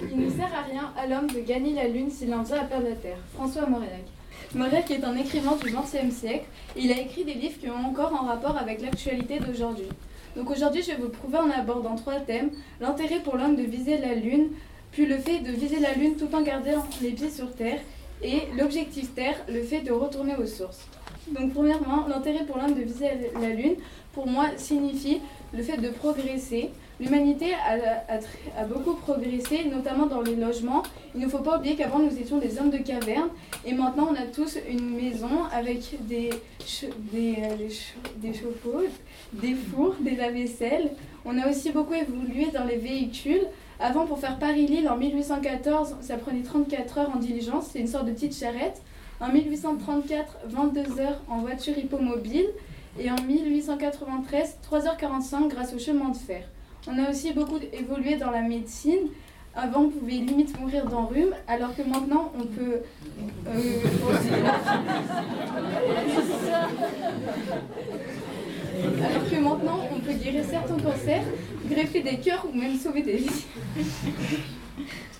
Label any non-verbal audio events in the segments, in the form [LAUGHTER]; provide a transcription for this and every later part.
Il ne sert à rien à l'homme de gagner la lune s'il en vient à perdre la terre. François Mauriac. Mauriac est un écrivain du XXe siècle. il a écrit des livres qui ont encore un rapport avec l'actualité d'aujourd'hui. Donc aujourd'hui, je vais vous prouver en abordant trois thèmes l'intérêt pour l'homme de viser la lune, puis le fait de viser la lune tout en gardant les pieds sur terre, et l'objectif terre, le fait de retourner aux sources. Donc premièrement, l'intérêt pour l'homme de viser la lune, pour moi, signifie le fait de progresser. L'humanité a, beaucoup progressé, notamment dans les logements. Il ne faut pas oublier qu'avant nous étions des hommes de caverne et maintenant on a tous une maison avec des, des, euh, des chauffe-eau, des fours, des lave-vaisselle. On a aussi beaucoup évolué dans les véhicules. Avant, pour faire Paris-Lille en 1814, ça prenait 34 heures en diligence, c'est une sorte de petite charrette. En 1834, 22 heures en voiture hippomobile. Et en 1893, 3h45 grâce au chemin de fer. On a aussi beaucoup évolué dans la médecine. Avant, on pouvait limite mourir d'un rhume, alors que maintenant, on peut. Euh, alors que maintenant, on peut guérir certains cancers, greffer des cœurs ou même sauver des vies.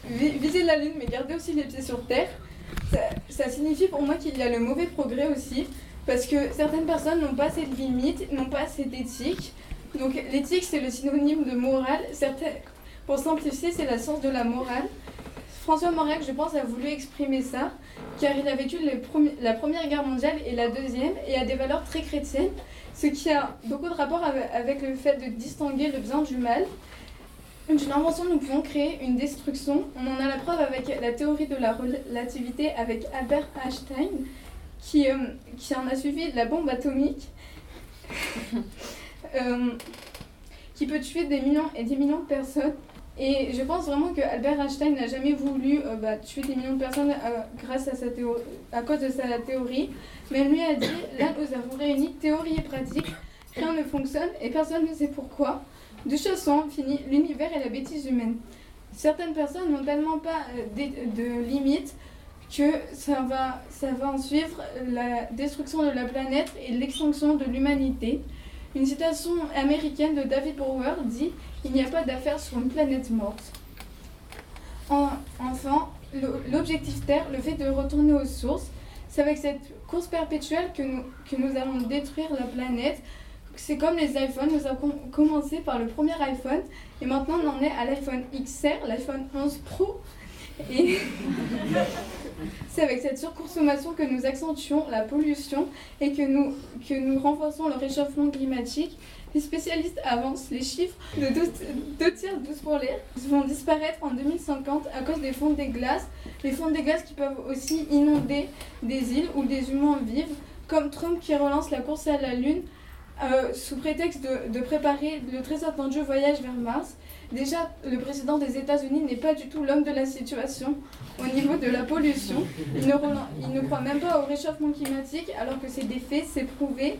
Viser la lune, mais garder aussi les pieds sur terre, ça, signifie pour moi qu'il y a le mauvais progrès aussi, parce que certaines personnes n'ont pas cette limite, n'ont pas cette éthique. Donc l'éthique, c'est le synonyme de morale. Pour simplifier, c'est la science de la morale. François Mauriac, je pense, a voulu exprimer ça, car il a vécu la Première Guerre mondiale et la Deuxième, et a des valeurs très chrétiennes, ce qui a beaucoup de rapport avec le fait de distinguer le bien du mal. D'une invention, nous pouvons créer une destruction. On en a la preuve avec la théorie de la relativité avec Albert Einstein, qui, euh, qui en a suivi la bombe atomique, [LAUGHS] euh, qui peut tuer des millions et des millions de personnes. Et je pense vraiment que Albert Einstein n'a jamais voulu euh, bah, tuer des millions de personnes grâce à, à cause de sa théorie, mais lui a dit là nous avons réuni théorie et pratique, rien ne fonctionne et personne ne sait pourquoi. De choses sont finies, l'univers et la bêtise humaine. Certaines personnes n'ont tellement pas de limites que ça va, ça en suivre la destruction de la planète et l'extinction de l'humanité. Une citation américaine de David Brower dit Il n'y a pas d'affaires sur une planète morte. enfin, l'objectif Terre, le fait de retourner aux sources, c'est avec cette course perpétuelle que nous allons détruire la planète. C'est comme les iPhones, nous avons commencé par le premier iPhone et maintenant on en est à l'iPhone XR, l'iPhone 11 Pro. [LAUGHS] C'est avec cette surconsommation que nous accentuons la pollution et que nous, que nous renforçons le réchauffement climatique. Les spécialistes avancent les chiffres de 2 tiers 12 pour l'air vont disparaître en 2050 à cause des fonds des glaces. Les fonds des glaces qui peuvent aussi inonder des îles où des humains vivent, comme Trump qui relance la course à la Lune euh, sous prétexte de, préparer le très attendu voyage vers Mars. Déjà, le président des États-Unis n'est pas du tout l'homme de la situation au niveau de la pollution. Il ne, il ne croit même pas au réchauffement climatique alors que c'est des faits, c'est prouvé.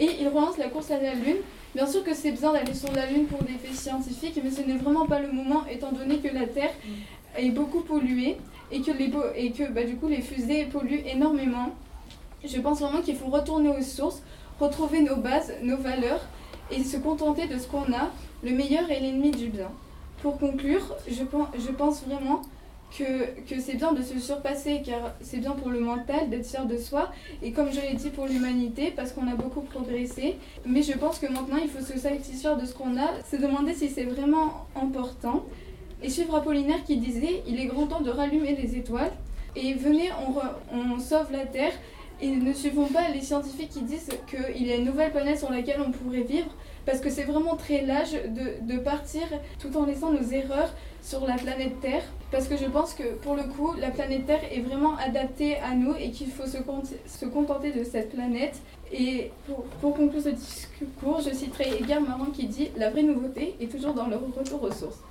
Et il relance la course à la Lune. Bien sûr que c'est bien d'aller sur la Lune pour des faits scientifiques, mais ce n'est vraiment pas le moment étant donné que la Terre est beaucoup polluée et que, les, et que bah, du coup les fusées polluent énormément. Je pense vraiment qu'il faut retourner aux sources, retrouver nos bases, nos valeurs et se contenter de ce qu'on a. Le meilleur est l'ennemi du bien. Pour conclure, je pense, vraiment que, c'est bien de se surpasser car c'est bien pour le mental d'être fier de soi et comme je l'ai dit pour l'humanité parce qu'on a beaucoup progressé. Mais je pense que maintenant il faut se satisfaire de ce qu'on a, se demander si c'est vraiment important. Et suivre Apollinaire qui disait il est grand temps de rallumer les étoiles et venez on sauve la Terre et ne suivons pas les scientifiques qui disent qu'il y a une nouvelle planète sur laquelle on pourrait vivre, parce que c'est vraiment très lâche de, de, partir tout en laissant nos erreurs sur la planète Terre, parce que je pense que pour le coup, la planète Terre est vraiment adaptée à nous et qu'il faut se, se, contenter de cette planète. Et pour, pour conclure ce discours, je citerai Edgar Marron qui dit La vraie nouveauté est toujours dans le retour aux sources.